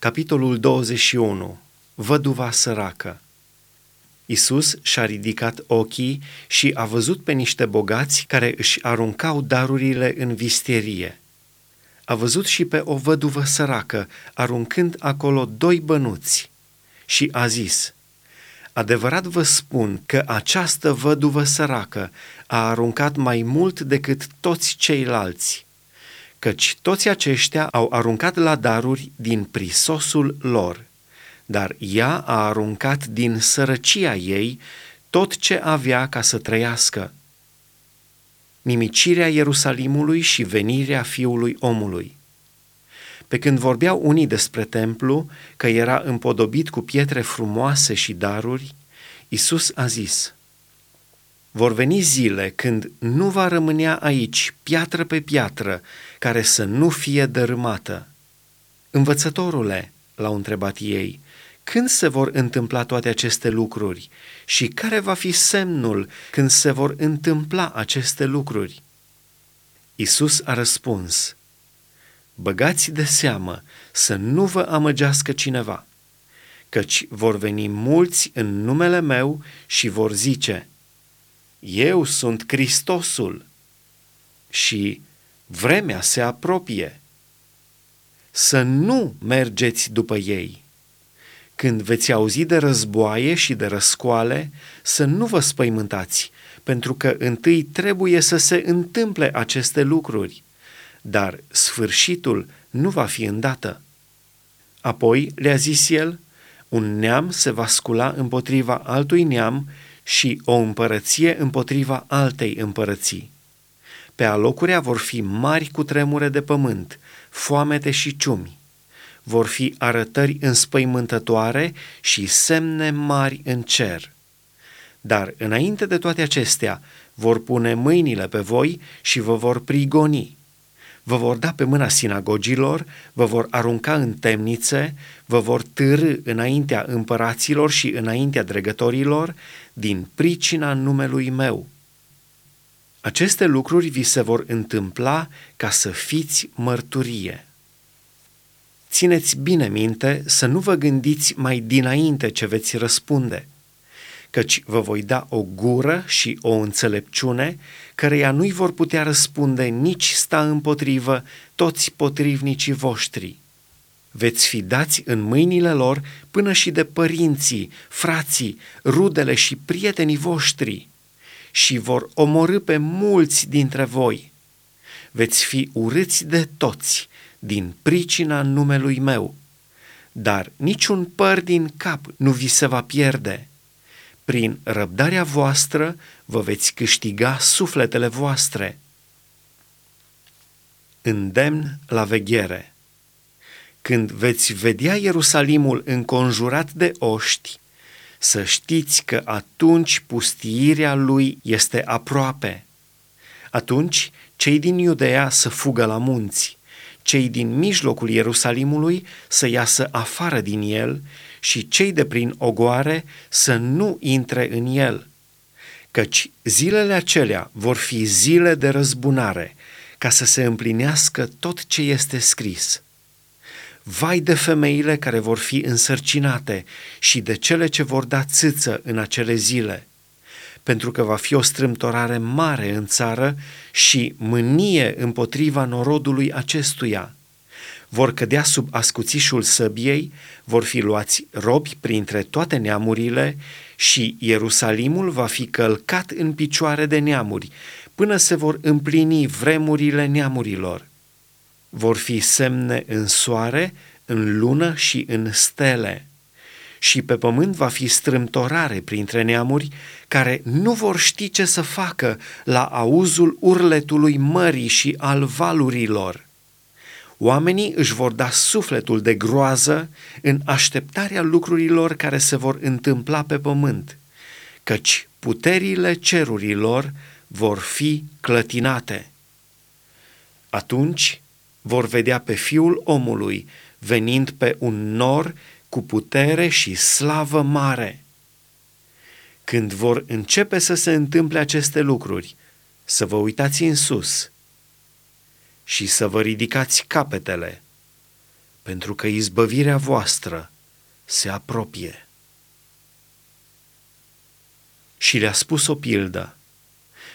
Capitolul 21. Văduva săracă Isus și-a ridicat ochii și a văzut pe niște bogați care își aruncau darurile în visterie. A văzut și pe o văduvă săracă aruncând acolo doi bănuți și a zis, Adevărat vă spun că această văduvă săracă a aruncat mai mult decât toți ceilalți, căci toți aceștia au aruncat la daruri din prisosul lor, dar ea a aruncat din sărăcia ei tot ce avea ca să trăiască. Nimicirea Ierusalimului și venirea Fiului Omului. Pe când vorbeau unii despre templu, că era împodobit cu pietre frumoase și daruri, Isus a zis – vor veni zile când nu va rămânea aici piatră pe piatră care să nu fie dărâmată. Învățătorule, l-au întrebat ei, când se vor întâmpla toate aceste lucruri și care va fi semnul când se vor întâmpla aceste lucruri? Isus a răspuns, Băgați de seamă să nu vă amăgească cineva, căci vor veni mulți în numele meu și vor zice, eu sunt Hristosul și vremea se apropie. Să nu mergeți după ei. Când veți auzi de războaie și de răscoale, să nu vă spăimântați, pentru că întâi trebuie să se întâmple aceste lucruri, dar sfârșitul nu va fi îndată. Apoi le-a zis el, un neam se va scula împotriva altui neam și o împărăție împotriva altei împărății. Pe alocurea vor fi mari cu tremure de pământ, foamete și ciumi. Vor fi arătări înspăimântătoare și semne mari în cer. Dar înainte de toate acestea, vor pune mâinile pe voi și vă vor prigoni vă vor da pe mâna sinagogilor, vă vor arunca în temnițe, vă vor târâ înaintea împăraților și înaintea dregătorilor din pricina numelui meu. Aceste lucruri vi se vor întâmpla ca să fiți mărturie. Țineți bine minte să nu vă gândiți mai dinainte ce veți răspunde – căci vă voi da o gură și o înțelepciune, căreia nu-i vor putea răspunde nici sta împotrivă toți potrivnicii voștri. Veți fi dați în mâinile lor până și de părinții, frații, rudele și prietenii voștri și vor omorâ pe mulți dintre voi. Veți fi urâți de toți din pricina numelui meu, dar niciun păr din cap nu vi se va pierde prin răbdarea voastră vă veți câștiga sufletele voastre. Îndemn la veghere. Când veți vedea Ierusalimul înconjurat de oști, să știți că atunci pustiirea lui este aproape. Atunci cei din Iudea să fugă la munți, cei din mijlocul Ierusalimului să iasă afară din el și cei de prin ogoare să nu intre în el, căci zilele acelea vor fi zile de răzbunare, ca să se împlinească tot ce este scris. Vai de femeile care vor fi însărcinate și de cele ce vor da țâță în acele zile, pentru că va fi o strâmtorare mare în țară și mânie împotriva norodului acestuia – vor cădea sub ascuțișul săbiei, vor fi luați robi printre toate neamurile și Ierusalimul va fi călcat în picioare de neamuri, până se vor împlini vremurile neamurilor. Vor fi semne în soare, în lună și în stele. Și pe pământ va fi strâmtorare printre neamuri care nu vor ști ce să facă la auzul urletului mării și al valurilor Oamenii își vor da sufletul de groază în așteptarea lucrurilor care se vor întâmpla pe pământ, căci puterile cerurilor vor fi clătinate. Atunci vor vedea pe Fiul omului venind pe un nor cu putere și slavă mare. Când vor începe să se întâmple aceste lucruri, să vă uitați în sus – și să vă ridicați capetele, pentru că izbăvirea voastră se apropie. Și le-a spus o pildă.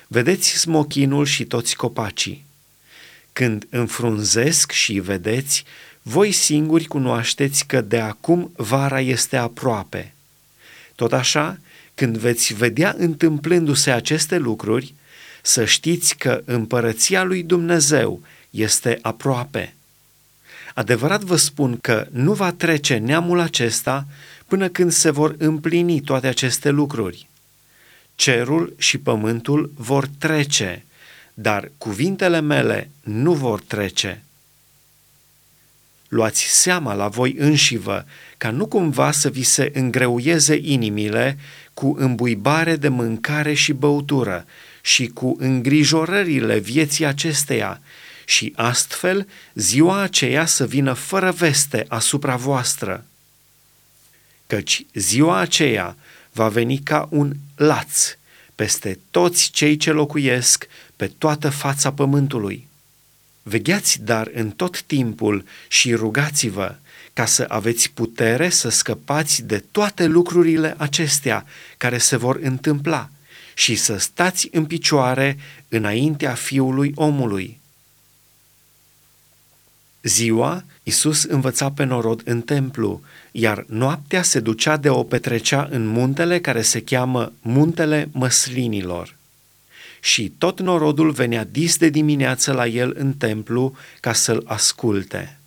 Vedeți smochinul și toți copacii. Când înfrunzesc și vedeți, voi singuri cunoașteți că de acum vara este aproape. Tot așa, când veți vedea întâmplându-se aceste lucruri, să știți că împărăția lui Dumnezeu este aproape. Adevărat vă spun că nu va trece neamul acesta până când se vor împlini toate aceste lucruri. Cerul și pământul vor trece, dar cuvintele mele nu vor trece. Luați seama la voi înșivă ca nu cumva să vi se îngreuieze inimile cu îmbuibare de mâncare și băutură și cu îngrijorările vieții acesteia și astfel ziua aceea să vină fără veste asupra voastră. Căci ziua aceea va veni ca un laț peste toți cei ce locuiesc pe toată fața pământului. Vegheați dar în tot timpul și rugați-vă ca să aveți putere să scăpați de toate lucrurile acestea care se vor întâmpla și să stați în picioare înaintea Fiului omului. Ziua, Isus învăța pe norod în templu, iar noaptea se ducea de o petrecea în muntele care se cheamă Muntele Măslinilor. Și tot norodul venea dis de dimineață la el în templu ca să-l asculte.